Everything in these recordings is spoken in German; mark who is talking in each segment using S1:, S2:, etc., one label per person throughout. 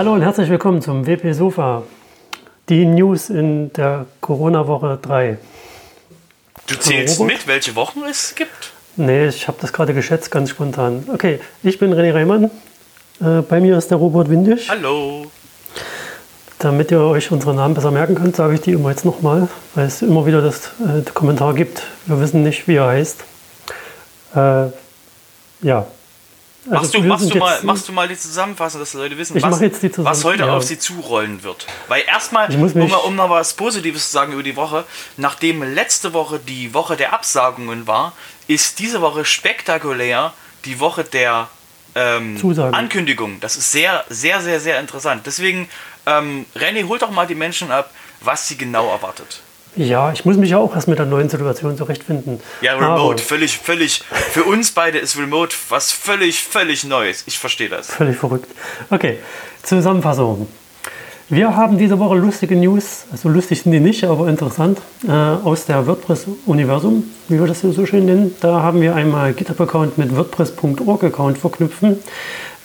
S1: Hallo und herzlich willkommen zum WP Sofa. Die News in der Corona-Woche 3.
S2: Du zählst
S1: Robert?
S2: mit, welche Wochen es gibt?
S1: Nee, ich habe das gerade geschätzt, ganz spontan. Okay, ich bin René Reimann. Äh, bei mir ist der Robert Windisch.
S2: Hallo.
S1: Damit ihr euch unsere Namen besser merken könnt, sage ich die immer jetzt nochmal, weil es immer wieder das äh, Kommentar gibt. Wir wissen nicht, wie er heißt. Äh, ja. Also
S2: Machst, du, machst, du mal, machst du mal die Zusammenfassung, dass die Leute wissen, was, was heute
S1: ja.
S2: auf sie zurollen wird? Weil erstmal, um, um noch was Positives zu sagen über die Woche, nachdem letzte Woche die Woche der Absagungen war, ist diese Woche spektakulär die Woche der ähm. Ankündigung. Das ist sehr, sehr, sehr, sehr interessant. Deswegen, ähm, René, hol doch mal die Menschen ab, was sie genau erwartet.
S1: Ja, ich muss mich ja auch erst mit der neuen Situation zurechtfinden.
S2: Ja,
S1: Aber-
S2: Remote, völlig, völlig. Für uns beide ist Remote was völlig, völlig Neues. Ich verstehe das.
S1: Völlig verrückt. Okay, Zusammenfassung. Wir haben diese Woche lustige News, also lustig sind die nicht, aber interessant, äh, aus der WordPress-Universum, wie wir das hier so schön nennen. Da haben wir einmal GitHub-Account mit WordPress.org-Account verknüpfen.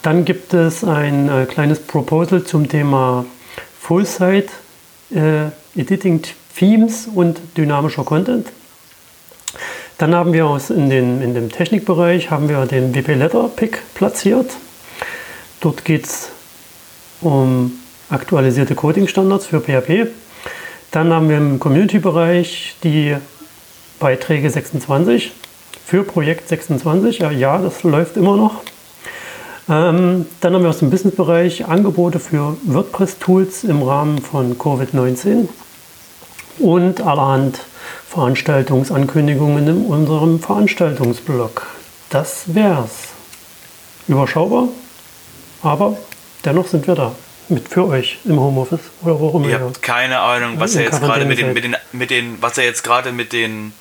S1: Dann gibt es ein äh, kleines Proposal zum Thema Full-Site, äh, Editing Themes und dynamischer Content. Dann haben wir aus in, den, in dem Technikbereich haben wir den WP Letter Pick platziert. Dort geht es um aktualisierte Coding-Standards für PHP. Dann haben wir im Community-Bereich die Beiträge 26 für Projekt 26. Ja, ja das läuft immer noch. Ähm, dann haben wir aus dem Business-Bereich Angebote für WordPress-Tools im Rahmen von Covid-19 und allerhand Veranstaltungsankündigungen in unserem Veranstaltungsblog. Das wär's. Überschaubar, aber dennoch sind wir da. Mit für euch im Homeoffice oder wo auch immer.
S2: Ihr habt keine Ahnung, was er jetzt gerade mit den, mit den, mit den, was er jetzt gerade mit den,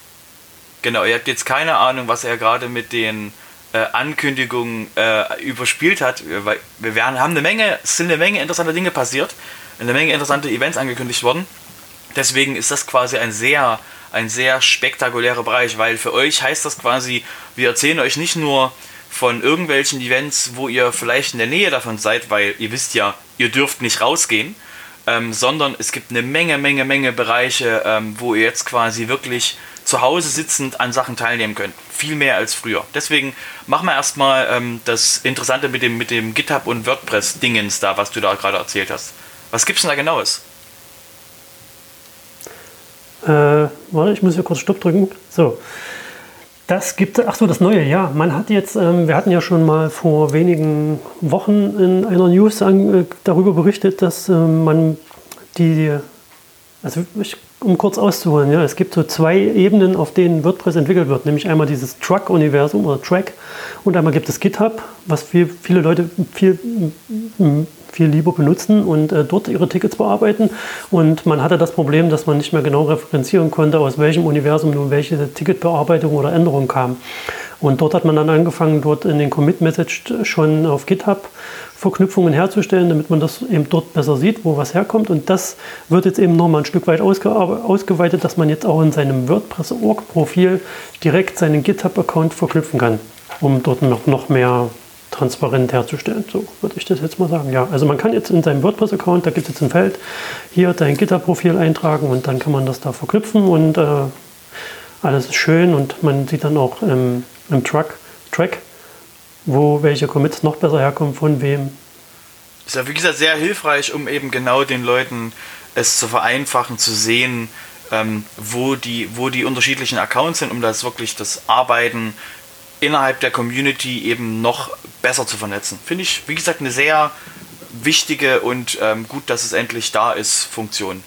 S2: genau, ihr habt jetzt keine Ahnung, was er gerade mit den äh, Ankündigungen äh, überspielt hat, weil wir werden, haben eine Menge, es sind eine Menge interessanter Dinge passiert, eine Menge interessante Events angekündigt worden. Deswegen ist das quasi ein sehr, ein sehr spektakulärer Bereich, weil für euch heißt das quasi, wir erzählen euch nicht nur von irgendwelchen Events, wo ihr vielleicht in der Nähe davon seid, weil ihr wisst ja, ihr dürft nicht rausgehen, ähm, sondern es gibt eine Menge, Menge, Menge Bereiche, ähm, wo ihr jetzt quasi wirklich zu Hause sitzend an Sachen teilnehmen könnt. Viel mehr als früher. Deswegen machen wir erstmal ähm, das Interessante mit dem, mit dem GitHub und WordPress-Dingens da, was du da gerade erzählt hast. Was gibt's denn da genaues?
S1: Äh, warte, ich muss hier kurz Stopp drücken. So. Das gibt, ach so, das Neue, ja. Man hat jetzt, ähm, wir hatten ja schon mal vor wenigen Wochen in einer News an, äh, darüber berichtet, dass ähm, man die, also ich, um kurz auszuholen, ja, es gibt so zwei Ebenen, auf denen WordPress entwickelt wird, nämlich einmal dieses Truck-Universum oder Track und einmal gibt es GitHub, was viel, viele Leute viel viel lieber benutzen und äh, dort ihre Tickets bearbeiten. Und man hatte das Problem, dass man nicht mehr genau referenzieren konnte, aus welchem Universum nun welche Ticketbearbeitung oder Änderung kam. Und dort hat man dann angefangen, dort in den Commit-Message schon auf GitHub Verknüpfungen herzustellen, damit man das eben dort besser sieht, wo was herkommt. Und das wird jetzt eben nochmal ein Stück weit ausge ausgeweitet, dass man jetzt auch in seinem WordPress-Org-Profil direkt seinen GitHub-Account verknüpfen kann, um dort noch, noch mehr transparent herzustellen. So würde ich das jetzt mal sagen. Ja, also man kann jetzt in seinem WordPress-Account, da gibt es jetzt ein Feld, hier dein GitHub-Profil eintragen und dann kann man das da verknüpfen und äh, alles ist schön und man sieht dann auch im, im Track, Track, wo welche Commits noch besser herkommen, von wem.
S2: Ist ja wie gesagt sehr hilfreich, um eben genau den Leuten es zu vereinfachen, zu sehen, ähm, wo, die, wo die unterschiedlichen Accounts sind, um das wirklich das Arbeiten innerhalb der Community eben noch besser zu vernetzen. Finde ich, wie gesagt, eine sehr wichtige und ähm, gut, dass es endlich da ist, Funktion.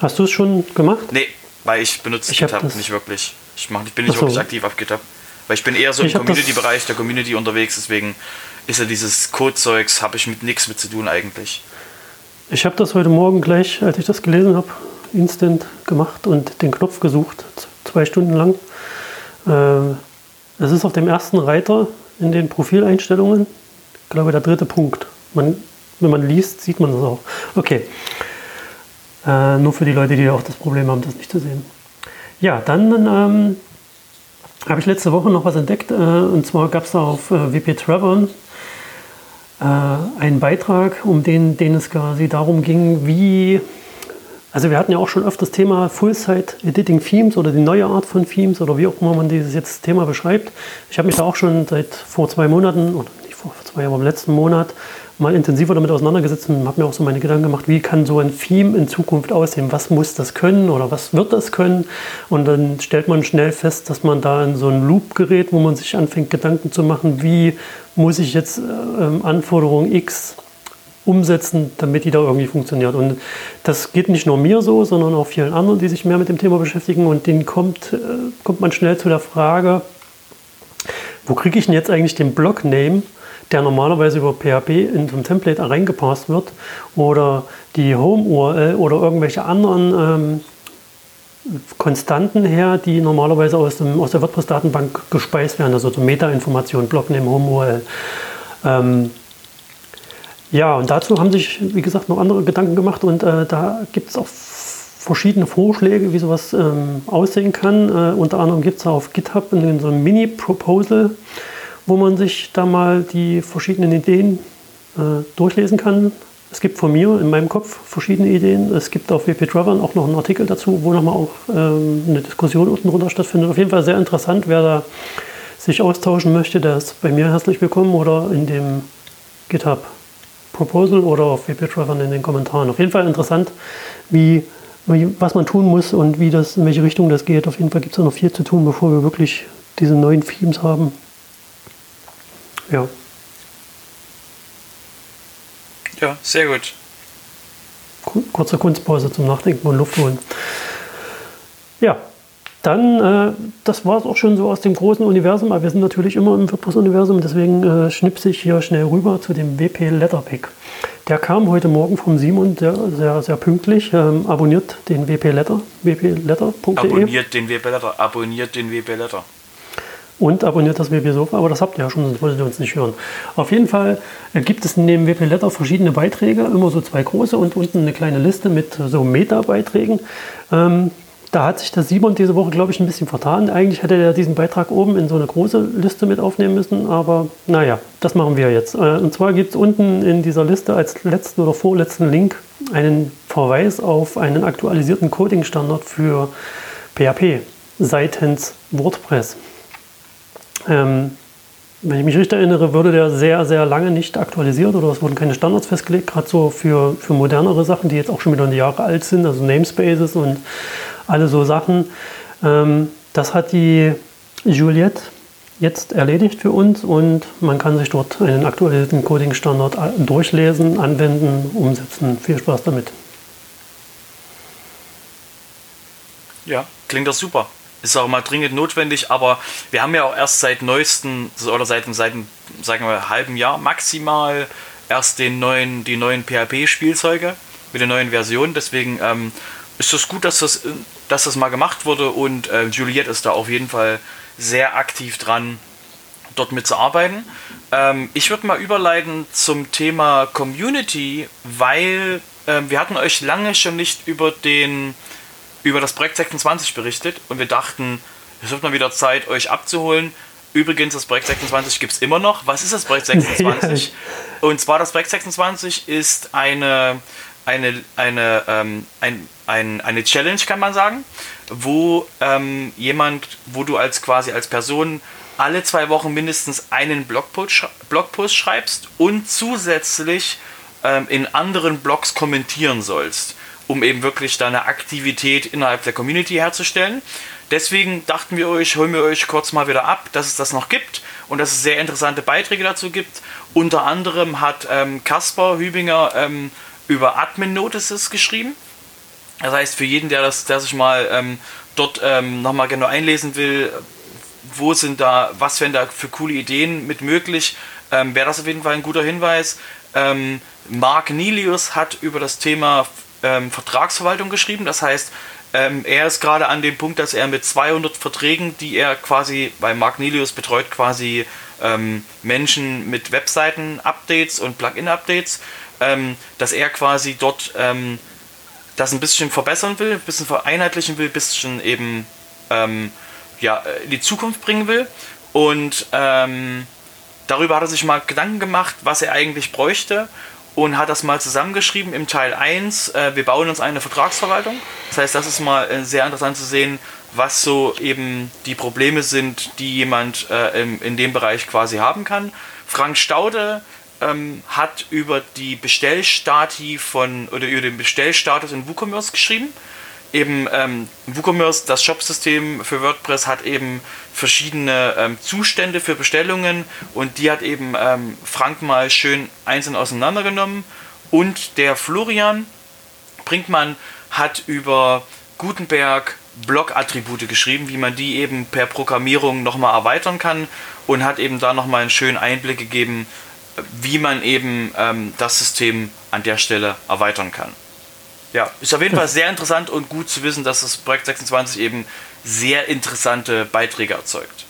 S1: Hast du es schon gemacht?
S2: Nee, weil ich benutze
S1: Ich
S2: GitHub nicht wirklich. Ich, mach, ich bin nicht
S1: so.
S2: wirklich aktiv auf GitHub. Weil ich bin eher so im Community-Bereich der Community unterwegs, deswegen ist ja dieses Code-Zeugs, habe ich mit nichts mit zu tun eigentlich.
S1: Ich habe das heute Morgen gleich, als ich das gelesen habe, instant gemacht und den Knopf gesucht, zwei Stunden lang. Äh, es ist auf dem ersten Reiter in den Profileinstellungen, ich glaube der dritte Punkt. Man, wenn man liest, sieht man das auch. Okay. Äh, nur für die Leute, die auch das Problem haben, das nicht zu sehen. Ja, dann ähm, habe ich letzte Woche noch was entdeckt. Äh, und zwar gab es da auf äh, WP Travern äh, einen Beitrag, um den, den es quasi darum ging, wie also wir hatten ja auch schon öfter das Thema Full-Site-Editing Themes oder die neue Art von Themes oder wie auch immer man dieses jetzt Thema beschreibt. Ich habe mich da auch schon seit vor zwei Monaten, oder vor zwei, aber im letzten Monat mal intensiver damit auseinandergesetzt und habe mir auch so meine Gedanken gemacht, wie kann so ein Theme in Zukunft aussehen? Was muss das können oder was wird das können? Und dann stellt man schnell fest, dass man da in so ein Loop gerät, wo man sich anfängt, Gedanken zu machen, wie muss ich jetzt äh, Anforderung X umsetzen, damit die da irgendwie funktioniert. Und das geht nicht nur mir so, sondern auch vielen anderen, die sich mehr mit dem Thema beschäftigen. Und denen kommt, äh, kommt man schnell zu der Frage, wo kriege ich denn jetzt eigentlich den Block-Name, der normalerweise über PHP in so ein Template reingepasst wird, oder die Home-URL oder irgendwelche anderen ähm, Konstanten her, die normalerweise aus, dem, aus der WordPress-Datenbank gespeist werden, also so Meta-Information, Blockname, Home-URL. Ähm, ja, und dazu haben sich, wie gesagt, noch andere Gedanken gemacht und äh, da gibt es auch verschiedene Vorschläge, wie sowas ähm, aussehen kann. Äh, unter anderem gibt es auf GitHub so ein Mini-Proposal, wo man sich da mal die verschiedenen Ideen äh, durchlesen kann. Es gibt von mir in meinem Kopf verschiedene Ideen. Es gibt auf WP Travern auch noch einen Artikel dazu, wo nochmal auch ähm, eine Diskussion unten drunter stattfindet. Auf jeden Fall sehr interessant, wer da sich austauschen möchte, der ist bei mir herzlich willkommen oder in dem GitHub Proposal oder auf WP-Traffern in den Kommentaren. Auf jeden Fall interessant, wie, was man tun muss und wie das, in welche Richtung das geht. Auf jeden Fall gibt es noch viel zu tun, bevor wir wirklich diese neuen Themes haben. Ja.
S2: Ja, sehr gut.
S1: Kurze Kunstpause zum Nachdenken und Luft holen. Ja, dann, äh, das war es auch schon so aus dem großen Universum, aber wir sind natürlich immer im WordPress-Universum, deswegen äh, schnipse ich hier schnell rüber zu dem WP Letterpick. Der kam heute Morgen vom Simon sehr, sehr, sehr pünktlich. Ähm, abonniert den WP Letter, wpletter.de.
S2: Abonniert den WP Letter, abonniert den WP Letter.
S1: Und abonniert das WP Sofa, aber das habt ihr ja schon, sonst wolltet ihr uns nicht hören. Auf jeden Fall äh, gibt es dem WP Letter verschiedene Beiträge, immer so zwei große und unten eine kleine Liste mit so Meta-Beiträgen. Ähm, da hat sich der Simon diese Woche, glaube ich, ein bisschen vertan. Eigentlich hätte er diesen Beitrag oben in so eine große Liste mit aufnehmen müssen, aber naja, das machen wir jetzt. Äh, und zwar gibt es unten in dieser Liste als letzten oder vorletzten Link einen Verweis auf einen aktualisierten Coding-Standard für PHP seitens WordPress. Ähm, wenn ich mich richtig erinnere, wurde der sehr, sehr lange nicht aktualisiert oder es wurden keine Standards festgelegt, gerade so für, für modernere Sachen, die jetzt auch schon wieder Jahre alt sind, also Namespaces und alle so Sachen. Ähm, das hat die Juliette jetzt erledigt für uns und man kann sich dort einen aktualisierten Coding-Standard durchlesen, anwenden, umsetzen. Viel Spaß damit.
S2: Ja, klingt doch super. Ist auch mal dringend notwendig, aber wir haben ja auch erst seit neuesten oder seit, seit sagen wir, halben Jahr maximal erst den neuen, die neuen PHP-Spielzeuge mit der neuen Version. Deswegen ähm, ist es das gut, dass das dass das mal gemacht wurde und äh, Juliette ist da auf jeden Fall sehr aktiv dran, dort mitzuarbeiten. Ähm, ich würde mal überleiten zum Thema Community, weil äh, wir hatten euch lange schon nicht über den über das Projekt 26 berichtet und wir dachten, es wird mal wieder Zeit, euch abzuholen. Übrigens, das Projekt 26 gibt es immer noch. Was ist das Projekt 26? und zwar das Projekt 26 ist eine eine, eine, ähm, ein, ein, eine Challenge, kann man sagen, wo ähm, jemand, wo du als quasi als Person alle zwei Wochen mindestens einen Blogpost, Blogpost schreibst und zusätzlich ähm, in anderen Blogs kommentieren sollst, um eben wirklich deine Aktivität innerhalb der Community herzustellen. Deswegen dachten wir euch, holen wir euch kurz mal wieder ab, dass es das noch gibt und dass es sehr interessante Beiträge dazu gibt. Unter anderem hat ähm, Kaspar Hübinger ähm, über Admin Notices geschrieben. Das heißt, für jeden, der, das, der sich mal ähm, dort ähm, nochmal genau einlesen will, wo sind da, was wären da für coole Ideen mit möglich, ähm, wäre das auf jeden Fall ein guter Hinweis. Ähm, Mark Nilius hat über das Thema ähm, Vertragsverwaltung geschrieben. Das heißt, ähm, er ist gerade an dem Punkt, dass er mit 200 Verträgen, die er quasi bei Mark Nilius betreut, quasi ähm, Menschen mit Webseiten-Updates und Plugin-Updates ähm, dass er quasi dort ähm, das ein bisschen verbessern will, ein bisschen vereinheitlichen will, ein bisschen eben ähm, ja, in die Zukunft bringen will. Und darüber hat er sich mal Gedanken gemacht, was er eigentlich bräuchte und hat das mal zusammengeschrieben im Teil 1. Äh, wir bauen uns eine Vertragsverwaltung. Das heißt, das ist mal äh, sehr interessant zu sehen, was so eben die Probleme sind, die jemand äh, in, in dem Bereich quasi haben kann. Frank Staude ähm, hat über die Bestellstati von oder über den Bestellstatus in WooCommerce geschrieben. Eben ähm, WooCommerce, das Shopsystem für WordPress, hat eben verschiedene ähm, Zustände für Bestellungen und die hat eben ähm, Frank mal schön einzeln auseinandergenommen. Und der Florian Brinkmann hat über Gutenberg Blog-Attribute geschrieben, wie man die eben per Programmierung nochmal erweitern kann und hat eben da nochmal einen schönen Einblick gegeben, wie man eben ähm, das System an der Stelle erweitern kann. Ja, ist auf jeden Fall sehr interessant und gut zu wissen, dass das Projekt 26 eben sehr interessante Beiträge erzeugt.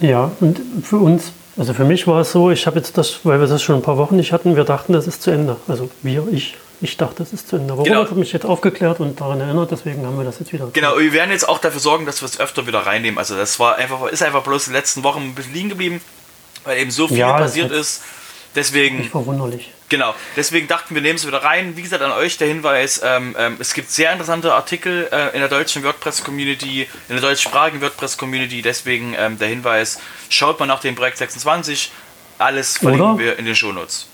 S1: Ja, und für uns, also für mich war es so, ich habe jetzt das, weil wir das schon ein paar Wochen nicht hatten, wir dachten, das ist zu Ende. Also wir, ich, ich dachte, das ist zu Ende. Aber genau. Robert hat mich jetzt aufgeklärt und daran erinnert, deswegen haben wir das jetzt wieder.
S2: Genau, wir werden jetzt auch dafür sorgen, dass wir es öfter wieder reinnehmen. Also das war einfach, ist einfach bloß in den letzten Wochen ein bisschen liegen geblieben, weil eben so viel ja, passiert ist. Deswegen.
S1: Nicht verwunderlich.
S2: Genau, deswegen dachten wir, nehmen es wieder rein. Wie gesagt, an euch der Hinweis: ähm, ähm, Es gibt sehr interessante Artikel äh, in der deutschen WordPress-Community, in der deutschsprachigen WordPress-Community. Deswegen ähm, der Hinweis: Schaut mal nach dem Projekt 26. Alles verlinken Oder? wir in den Shownotes.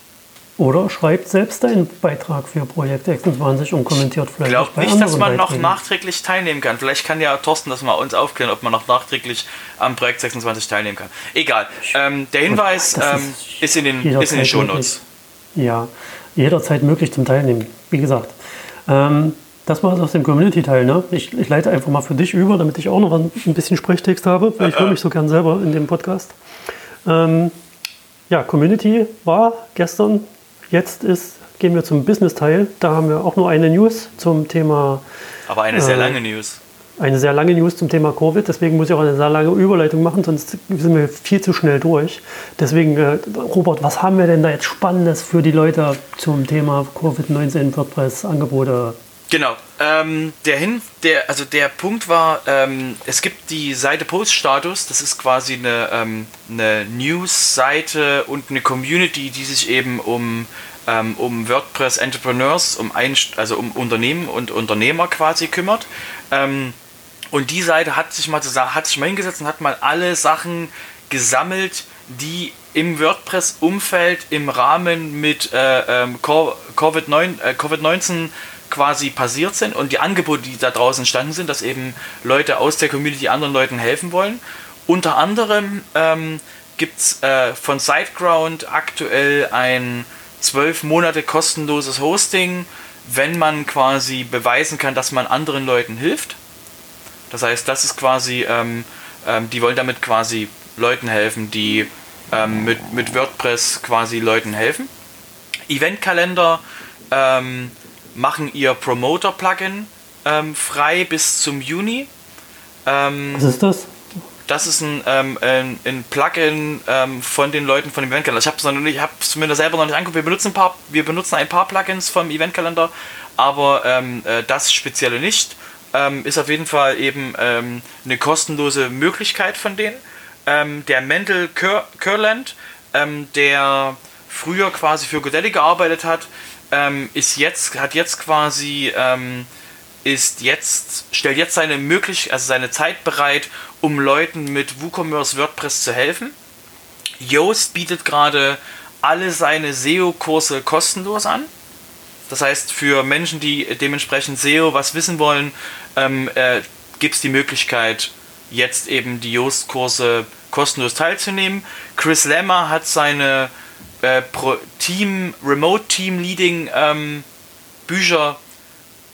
S1: Oder schreibt selbst einen Beitrag für Projekt 26 und kommentiert
S2: vielleicht. Ich glaube nicht, dass man Beiträgen. noch nachträglich teilnehmen kann. Vielleicht kann ja Thorsten das mal uns aufklären, ob man noch nachträglich am Projekt 26 teilnehmen kann. Egal. Ähm, der Hinweis ähm, ist, in den, ist in den Shownotes.
S1: Ja, jederzeit möglich zum Teilnehmen. Wie gesagt. Ähm, das war es aus dem Community-Teil. Ne? Ich, ich, leite einfach mal für dich über, damit ich auch noch ein, ein bisschen Sprechtext habe, weil ich höre mich so gern selber in dem Podcast. Ähm, ja, Community war gestern Jetzt ist, gehen wir zum Business-Teil. Da haben wir auch nur eine News zum Thema.
S2: Aber eine sehr äh, lange News.
S1: Eine sehr lange News zum Thema Covid. Deswegen muss ich auch eine sehr lange Überleitung machen, sonst sind wir viel zu schnell durch. Deswegen, äh, Robert, was haben wir denn da jetzt Spannendes für die Leute zum Thema Covid-19 WordPress-Angebote?
S2: Genau. Ähm, der, Hin der, also der Punkt war, ähm, es gibt die Seite Post-Status, das ist quasi eine, ähm, eine News-Seite und eine Community, die sich eben um, ähm, um WordPress Entrepreneurs, um ein, also um Unternehmen und Unternehmer quasi kümmert. Ähm, und die Seite hat sich mal hat sich mal hingesetzt und hat mal alle Sachen gesammelt, die im WordPress-Umfeld im Rahmen mit äh, ähm, Covid-19 äh, COVID quasi passiert sind und die Angebote, die da draußen entstanden sind, dass eben Leute aus der Community anderen Leuten helfen wollen. Unter anderem ähm, gibt es äh, von SiteGround aktuell ein zwölf Monate kostenloses Hosting, wenn man quasi beweisen kann, dass man anderen Leuten hilft. Das heißt, das ist quasi, ähm, ähm, die wollen damit quasi Leuten helfen, die ähm, mit, mit WordPress quasi Leuten helfen. Eventkalender ähm, machen ihr Promoter-Plugin ähm, frei bis zum Juni.
S1: Ähm, Was ist das?
S2: Das ist ein, ein, ein Plugin von den Leuten von dem Eventkalender. Ich habe es mir selber noch nicht angeguckt. Wir benutzen ein paar, wir benutzen ein paar Plugins vom Eventkalender, aber äh, das spezielle nicht. Ähm, ist auf jeden Fall eben eine kostenlose Möglichkeit von denen. der Mendel Curland, der früher quasi für Godelli gearbeitet hat, ähm, ist jetzt, hat jetzt quasi, ähm, ist jetzt, stellt jetzt seine möglich, also seine Zeit bereit, um Leuten mit WooCommerce WordPress zu helfen. Yoast bietet gerade alle seine SEO-Kurse kostenlos an. Das heißt, für Menschen, die dementsprechend SEO was wissen wollen, ähm, äh, gibt es die Möglichkeit, jetzt eben die Yoast-Kurse kostenlos teilzunehmen. Chris Lemmer hat seine äh, Team, Remote Team Leading ähm, Bücher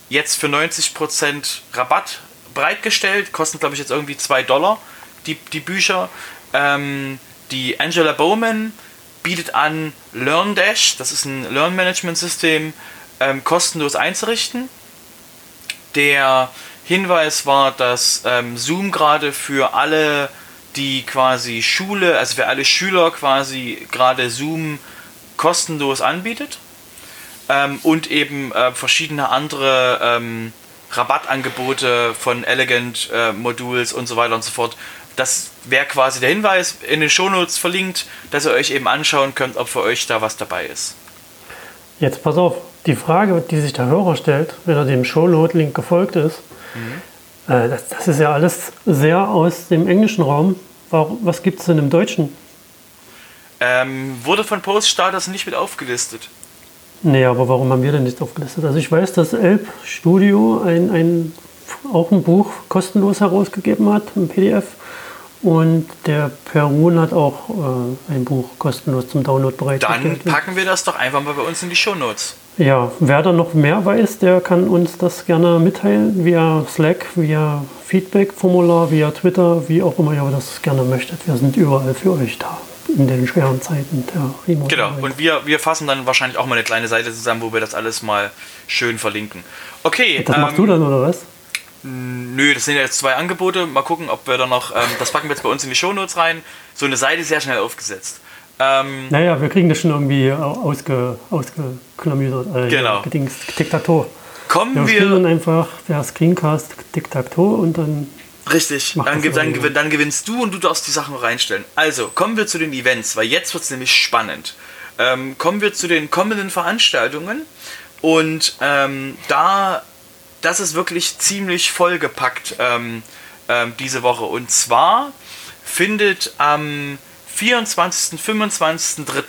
S2: jetzt für 90% Rabatt bereitgestellt. Kosten, glaube ich, jetzt irgendwie 2 Dollar die, die Bücher. Ähm, die Angela Bowman bietet an LearnDash, das ist ein Lernmanagement-System, ähm, kostenlos einzurichten. Der Hinweis war, dass ähm, Zoom gerade für alle die quasi Schule, also für alle Schüler quasi gerade Zoom kostenlos anbietet ähm, und eben äh, verschiedene andere ähm, Rabattangebote von Elegant äh, Modules und so weiter und so fort. Das wäre quasi der Hinweis in den Shownotes verlinkt, dass ihr euch eben anschauen könnt, ob für euch da was dabei ist.
S1: Jetzt pass auf, die Frage, die sich der Hörer stellt, wenn er dem Shownote-Link gefolgt ist, mhm. äh, das, das, ist ja alles sehr aus dem englischen Raum. Warum, was gibt es denn im Deutschen?
S2: Ähm, wurde von Poststarters nicht mit aufgelistet.
S1: Nee, aber warum haben wir denn nicht aufgelistet? Also ich weiß, dass Elb Studio ein, ein, auch ein Buch kostenlos herausgegeben hat, ein PDF. Und der Perun hat auch äh, ein Buch kostenlos zum Download bereitgestellt.
S2: Dann packen wir das doch einfach mal bei uns in die Shownotes.
S1: Ja, wer da noch mehr weiß, der kann uns das gerne mitteilen via Slack, via Feedback-Formular, via Twitter, wie auch immer ihr das gerne möchtet. Wir sind überall für euch da in den schweren Zeiten der
S2: Remote. Genau, und wir, wir fassen dann wahrscheinlich auch mal eine kleine Seite zusammen, wo wir das alles mal schön verlinken. Okay.
S1: Das ähm, machst du dann oder was?
S2: Nö, das sind ja jetzt zwei Angebote. Mal gucken, ob wir da noch. Ähm, das packen wir jetzt bei uns in die Shownotes rein. So eine Seite ist sehr schnell aufgesetzt.
S1: Ähm, naja, wir kriegen das schon irgendwie ausge, ausgeklamüsert. Äh,
S2: genau.
S1: Gedings, Diktator.
S2: Kommen wir.
S1: Wir spielen einfach per Screencast Diktator und dann
S2: Richtig, dann, dann, dann, gewinnst du und du darfst die Sachen reinstellen. Also, kommen wir zu den Events, weil jetzt wird es nämlich spannend. Ähm, kommen wir zu den kommenden Veranstaltungen und ähm, da, das ist wirklich ziemlich vollgepackt ähm, ähm diese Woche. Und zwar findet am 24., 25., 3.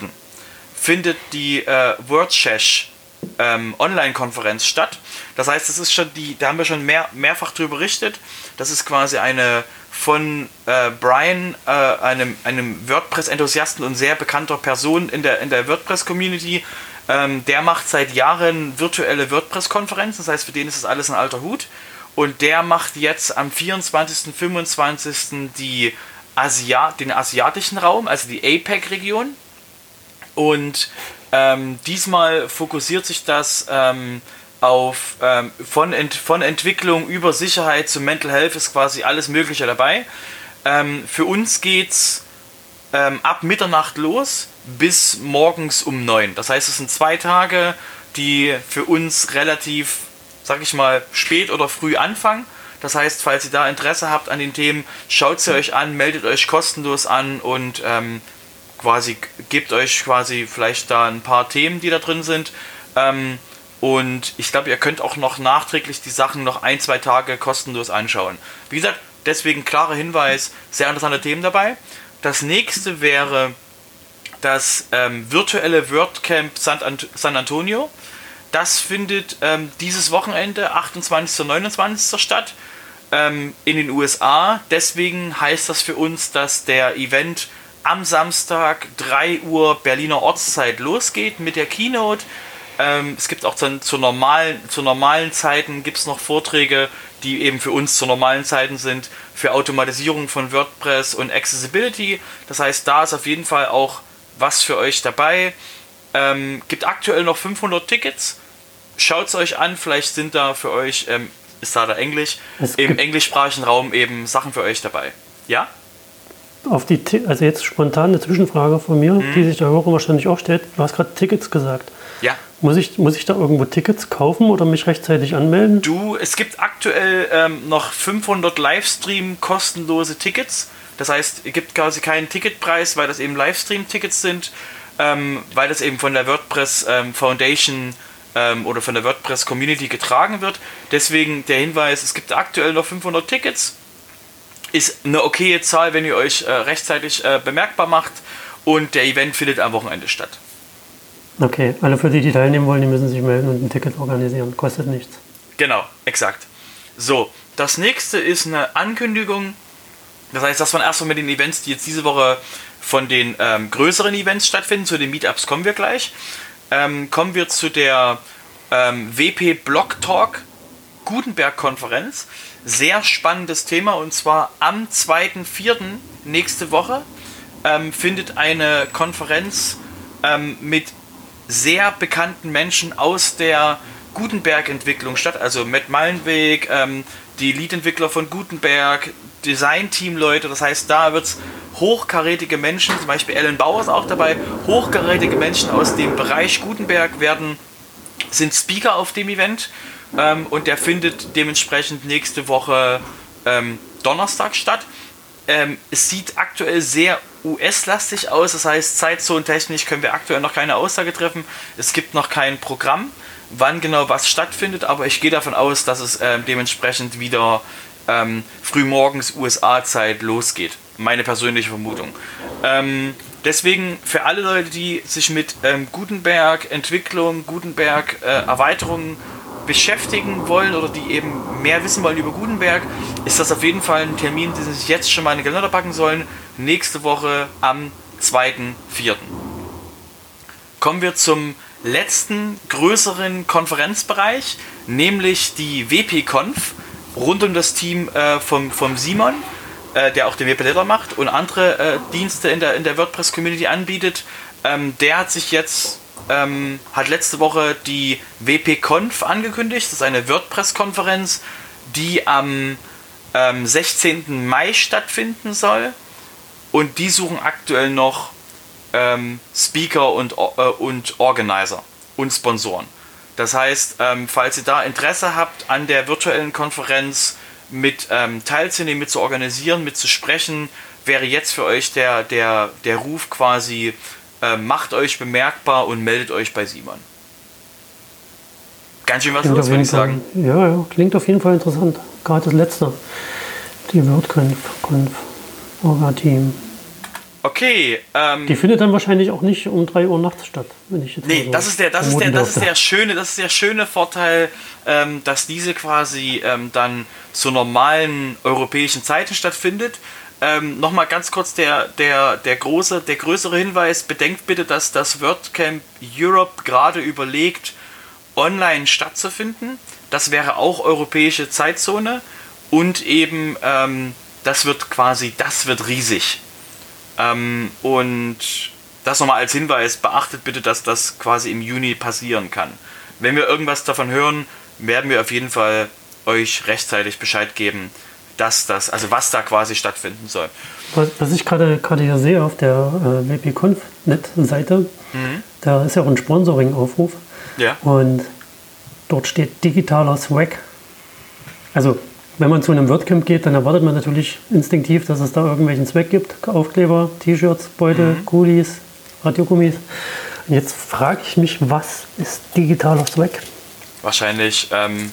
S2: findet die äh, WordShash ähm, Online-Konferenz statt. Das heißt, das ist schon die, da haben wir schon mehr, mehrfach drüber berichtet. Das ist quasi eine von äh, Brian, äh, einem, einem WordPress-Enthusiasten und sehr bekannter Person in der, in der WordPress-Community. Ähm, der macht seit Jahren virtuelle WordPress-Konferenzen, das heißt, für den ist das alles ein alter Hut. Und der macht jetzt am 24., 25. Die Asia den asiatischen Raum, also die APEC-Region. Und ähm, diesmal fokussiert sich das ähm, auf ähm, von, Ent von Entwicklung über Sicherheit zu Mental Health ist quasi alles Mögliche dabei. Ähm, für uns geht's ähm, ab Mitternacht los bis morgens um neun. Das heißt, es sind zwei Tage, die für uns relativ, sag ich mal, spät oder früh anfangen. Das heißt, falls ihr da Interesse habt an den Themen, schaut sie euch an, meldet euch kostenlos an und ähm, quasi gebt euch quasi vielleicht da ein paar Themen, die da drin sind. Ähm, und ich glaube, ihr könnt auch noch nachträglich die Sachen noch ein, zwei Tage kostenlos anschauen. Wie gesagt, deswegen klarer Hinweis, sehr interessante Themen dabei. Das nächste wäre das ähm, virtuelle WordCamp San, Antonio. Das findet ähm, dieses Wochenende, 28. und 29. statt, ähm, in den USA. Deswegen heißt das für uns, dass der Event am Samstag 3 Uhr Berliner Ortszeit losgeht mit der Keynote. Ähm, es gibt auch dann zu normalen, zu normalen Zeiten gibt es noch Vorträge, die eben für uns zu normalen Zeiten sind, für Automatisierung von WordPress und Accessibility. Das heißt, da ist auf jeden Fall auch was für euch dabei. Ähm, gibt aktuell noch 500 Tickets. Schaut es euch an, vielleicht sind da für euch, ähm, ist da der Englisch, im englischsprachigen Raum eben Sachen für euch dabei. Ja?
S1: auf die, also jetzt spontan eine Zwischenfrage von mir, mhm. die sich der Hörer wahrscheinlich auch stellt. Du hast gerade Tickets gesagt.
S2: Ja.
S1: Muss ich, muss ich da irgendwo Tickets kaufen oder mich rechtzeitig anmelden?
S2: Du, es gibt aktuell ähm, noch 500 Livestream kostenlose Tickets. Das heißt, es gibt quasi keinen Ticketpreis, weil das eben Livestream-Tickets sind, ähm, weil das eben von der WordPress ähm, Foundation ähm, oder von der WordPress Community getragen wird. Deswegen der Hinweis, es gibt aktuell noch 500 Tickets ist eine okaye Zahl, wenn ihr euch äh, rechtzeitig äh, bemerkbar macht und der Event findet am Wochenende statt.
S1: Okay, alle für die, die teilnehmen wollen, die müssen sich melden und ein Ticket organisieren. Kostet nichts.
S2: Genau, exakt. So, das nächste ist eine Ankündigung. Das heißt, das waren erstmal mit den Events, die jetzt diese Woche von den ähm, größeren Events stattfinden. Zu den Meetups kommen wir gleich. Ähm, kommen wir zu der ähm, WP Blog Talk Gutenberg-Konferenz sehr spannendes Thema und zwar am 2.4. nächste Woche ähm, findet eine Konferenz ähm, mit sehr bekannten Menschen aus der Gutenberg-Entwicklung statt. Also Matt Mallenweg, ähm, die Lead-Entwickler von Gutenberg, Design-Team-Leute. Das heißt, da wird es hochkarätige Menschen, zum Beispiel Ellen Bauer ist auch dabei, hochkarätige Menschen aus dem Bereich Gutenberg werden, sind Speaker auf dem Event ähm, und der findet dementsprechend nächste Woche ähm, Donnerstag statt. Ähm, es sieht aktuell sehr US-lastig aus, das heißt, zeitzonentechnisch können wir aktuell noch keine Aussage treffen. Es gibt noch kein Programm, wann genau was stattfindet, aber ich gehe davon aus, dass es ähm, dementsprechend wieder ähm, frühmorgens USA-Zeit losgeht. Meine persönliche Vermutung. Ähm, deswegen für alle Leute, die sich mit ähm, Gutenberg Entwicklung, Gutenberg äh, Erweiterungen beschäftigen wollen oder die eben mehr wissen wollen über Gutenberg, ist das auf jeden Fall ein Termin, den sie sich jetzt schon mal in den Kalender packen sollen. Nächste Woche am 2.4. Kommen wir zum letzten größeren Konferenzbereich, nämlich die WP-Conf rund um das Team äh, vom, vom Simon, äh, der auch den WP-Letter macht und andere äh, Dienste in der, in der WordPress-Community anbietet. Ähm, der hat sich jetzt ähm, hat letzte Woche die WP-Conf angekündigt. Das ist eine WordPress-Konferenz, die am ähm, 16. Mai stattfinden soll. Und die suchen aktuell noch ähm, Speaker und, äh, und Organizer und Sponsoren. Das heißt, ähm, falls ihr da Interesse habt an der virtuellen Konferenz mit ähm, teilzunehmen, mit zu organisieren, mit zu sprechen, wäre jetzt für euch der, der, der Ruf quasi äh, macht euch bemerkbar und meldet euch bei Simon. Ganz schön was klingt los, würde ich sagen.
S1: Ja, ja, klingt auf jeden Fall interessant. Gerade das letzte. Die WordConf, Conf, Orga-Team.
S2: Okay. Ähm,
S1: die findet dann wahrscheinlich auch nicht um 3 Uhr nachts statt, wenn ich
S2: jetzt Nee, so das ist der, das ist der, das ist der schöne, das ist der schöne Vorteil, ähm, dass diese quasi ähm, dann zu normalen europäischen Zeiten stattfindet. Ähm, Nochmal ganz kurz der, der, der, große, der größere Hinweis, bedenkt bitte, dass das WordCamp Europe gerade überlegt, online stattzufinden. Das wäre auch europäische Zeitzone und eben ähm, das wird quasi, das wird riesig. Ähm, und das nochmal als Hinweis, beachtet bitte, dass das quasi im Juni passieren kann. Wenn wir irgendwas davon hören, werden wir auf jeden Fall euch rechtzeitig Bescheid geben, dass das, also was da quasi stattfinden soll.
S1: Was, was ich gerade hier sehe auf der äh, WPConf.net-Seite, mhm. da ist ja auch ein Sponsoring-Aufruf.
S2: Ja.
S1: Und dort steht digitaler Swag. Also, wenn man zu einem WordCamp geht, dann erwartet man natürlich instinktiv, dass es da irgendwelchen Zweck gibt. Aufkleber, T-Shirts, Beutel, mhm. Goodies, Radiogummis. Und jetzt frage ich mich, was ist digitaler Swag?
S2: Wahrscheinlich ähm,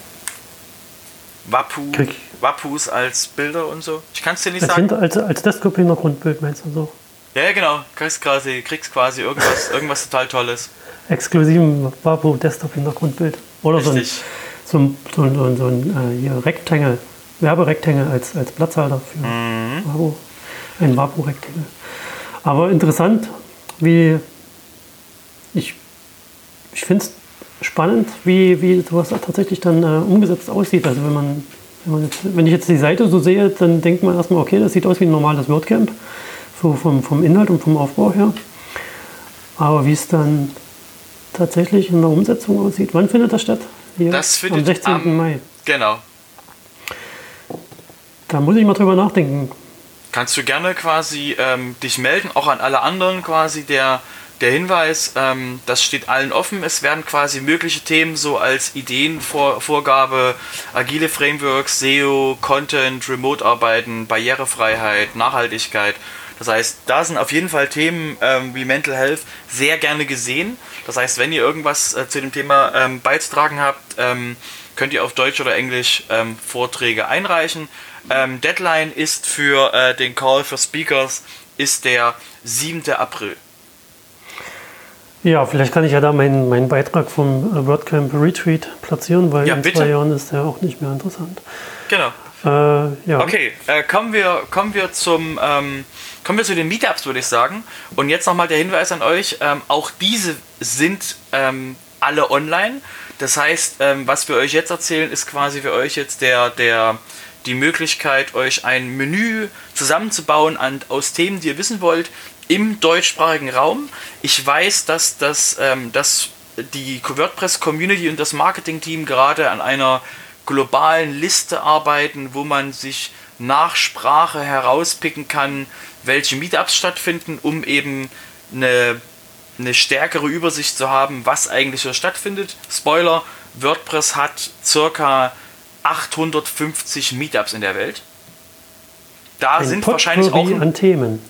S2: Wappu. Krieg, Wappus als Bilder und so. Ich kann es dir nicht
S1: als
S2: sagen.
S1: als, als Desktop-Hintergrundbild meinst du so?
S2: Ja, genau. Kriegst quasi, kriegst quasi irgendwas, irgendwas total Tolles.
S1: Exklusiven Wappu Desktop-Hintergrundbild. Oder Richtig. so ein, so ein, so ein, so ein äh, Rectangle, Werberektangle als, als Platzhalter für mhm. Wappu. Ein Wappu-Rektangle. Aber interessant, wie ich, ich finde es spannend, wie, wie sowas tatsächlich dann äh, umgesetzt aussieht. Also wenn man wenn ich jetzt die Seite so sehe, dann denkt man erstmal, okay, das sieht aus wie ein normales WordCamp, so vom, vom Inhalt und vom Aufbau her. Aber wie es dann tatsächlich in der Umsetzung aussieht, wann findet das statt?
S2: Hier, das findet am 16. Am, Mai. Genau.
S1: Da muss ich mal drüber nachdenken.
S2: Kannst du gerne quasi ähm, dich melden, auch an alle anderen quasi der der Hinweis, ähm, das steht allen offen. Es werden quasi mögliche Themen so als Ideenvorgabe, agile Frameworks, SEO, Content, Remote-Arbeiten, Barrierefreiheit, Nachhaltigkeit. Das heißt, da sind auf jeden Fall Themen ähm, wie Mental Health sehr gerne gesehen. Das heißt, wenn ihr irgendwas äh, zu dem Thema ähm, beizutragen habt, ähm, könnt ihr auf Deutsch oder Englisch ähm, Vorträge einreichen. Ähm, Deadline ist für äh, den Call für Speakers ist der 7. April.
S1: Ja, vielleicht kann ich ja da meinen, meinen Beitrag vom äh, WordCamp Retreat platzieren, weil ja, in bitte. zwei Jahren ist der auch nicht mehr interessant.
S2: Genau. Äh, ja. Okay, äh, kommen, wir, kommen, wir zum, ähm, kommen wir zu den Meetups, würde ich sagen. Und jetzt nochmal der Hinweis an euch, ähm, auch diese sind ähm, alle online. Das heißt, ähm, was wir euch jetzt erzählen, ist quasi für euch jetzt der, der, die Möglichkeit, euch ein Menü zusammenzubauen an, aus Themen, die ihr wissen wollt, im deutschsprachigen Raum. Ich weiß, dass, das, ähm, dass die WordPress-Community und das Marketing-Team gerade an einer globalen Liste arbeiten, wo man sich nach Sprache herauspicken kann, welche Meetups stattfinden, um eben eine, eine stärkere Übersicht zu haben, was eigentlich so stattfindet. Spoiler, WordPress hat circa 850 Meetups in der Welt. Da
S1: Ein
S2: sind wahrscheinlich auch
S1: Potpourri an Themen.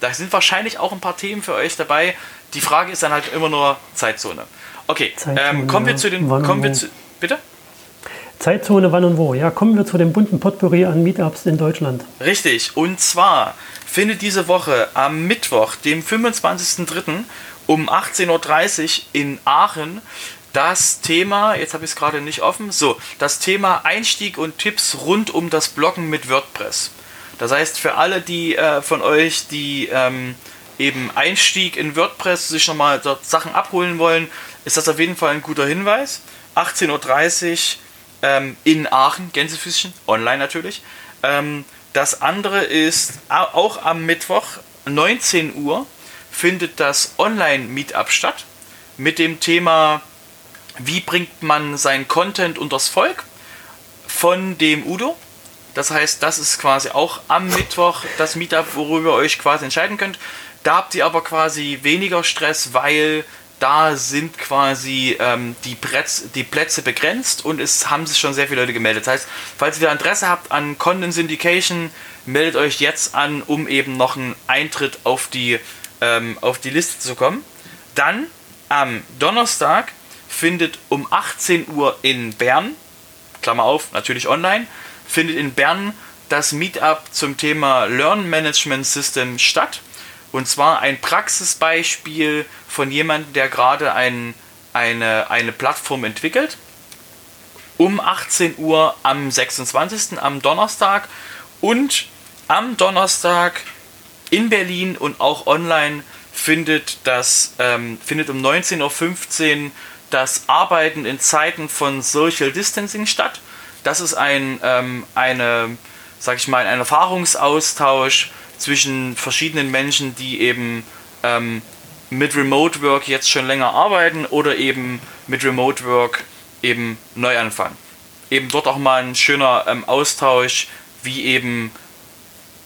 S2: da sind wahrscheinlich auch ein paar Themen für euch dabei. Die Frage ist dann halt immer nur Zeitzone. Okay,
S1: Zeitzone,
S2: ähm, kommen wir zu den. Kommen wir zu. Bitte?
S1: Zeitzone wann und wo. Ja, kommen wir zu dem bunten Potpourri an Meetups in Deutschland.
S2: Richtig. Und zwar findet diese Woche am Mittwoch, dem 25.03. um 18.30 Uhr in Aachen das Thema, jetzt habe ich es gerade nicht offen, so, das Thema Einstieg und Tipps rund um das Bloggen mit WordPress. Das heißt, für alle, die äh, von euch, die ähm, eben Einstieg in WordPress sich nochmal dort Sachen abholen wollen, ist das auf jeden Fall ein guter Hinweis. 18.30 Uhr ähm, in Aachen, Gänsefüßchen, online natürlich. Ähm, das andere ist au- auch am Mittwoch, 19 Uhr, findet das Online-Meetup statt mit dem Thema, wie bringt man sein Content unters Volk von dem Udo. Das heißt, das ist quasi auch am Mittwoch das Meetup, worüber ihr euch quasi entscheiden könnt. Da habt ihr aber quasi weniger Stress, weil da sind quasi ähm, die, Plätze, die Plätze begrenzt und es haben sich schon sehr viele Leute gemeldet. Das heißt, falls ihr Interesse habt an Content Syndication, meldet euch jetzt an, um eben noch einen Eintritt auf die, ähm, auf die Liste zu kommen. Dann am Donnerstag findet um 18 Uhr in Bern, Klammer auf, natürlich online, findet in Bern das Meetup zum Thema Learn Management System statt. Und zwar ein Praxisbeispiel von jemandem, der gerade ein, eine, eine Plattform entwickelt. Um 18 Uhr am 26. am Donnerstag. Und am Donnerstag in Berlin und auch online findet das ähm, findet um 19.15 Uhr das Arbeiten in Zeiten von Social Distancing statt. Das ist ein ähm, eine, sag ich mal, ein Erfahrungsaustausch zwischen verschiedenen Menschen, die eben ähm, mit Remote Work jetzt schon länger arbeiten oder eben mit Remote Work eben neu anfangen. Eben dort auch mal ein schöner ähm, Austausch, wie eben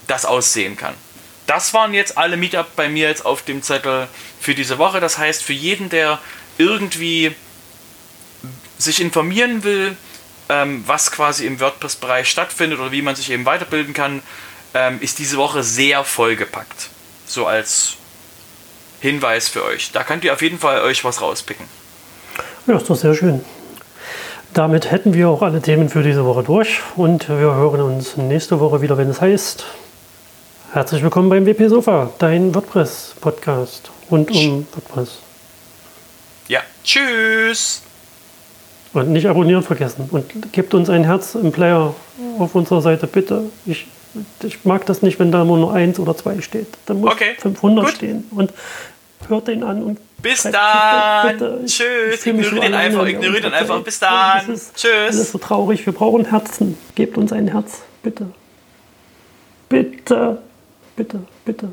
S2: das aussehen kann. Das waren jetzt alle Meetup bei mir jetzt auf dem Zettel für diese Woche. Das heißt, für jeden, der irgendwie sich informieren will, ähm, was quasi im WordPress-Bereich stattfindet oder wie man sich eben weiterbilden kann, ähm, ist diese Woche sehr vollgepackt. So als Hinweis für euch. Da könnt ihr auf jeden Fall euch was rauspicken.
S1: Ja, ist doch sehr schön. Damit hätten wir auch alle Themen für diese Woche durch und wir hören uns nächste Woche wieder, wenn es heißt. Herzlich willkommen beim WP Sofa, dein WordPress-Podcast rund um WordPress.
S2: Ja, tschüss!
S1: Und nicht abonnieren vergessen. Und gebt uns ein Herz im Player auf unserer Seite, bitte. Ich, ich mag das nicht, wenn da immer nur eins oder zwei steht. Da muss
S2: Okay,
S1: 500
S2: gut.
S1: stehen. Und hört den an und
S2: Bis dann.
S1: Bitte. Ich-
S2: Tschüss.
S1: ich so
S2: den einfach, ignoriert den einfach. Bis dann.
S1: das ist
S2: Tschüss.
S1: Alles so traurig. Wir brauchen Herzen. Gebt uns ein Herz, bitte. Bitte, bitte, bitte.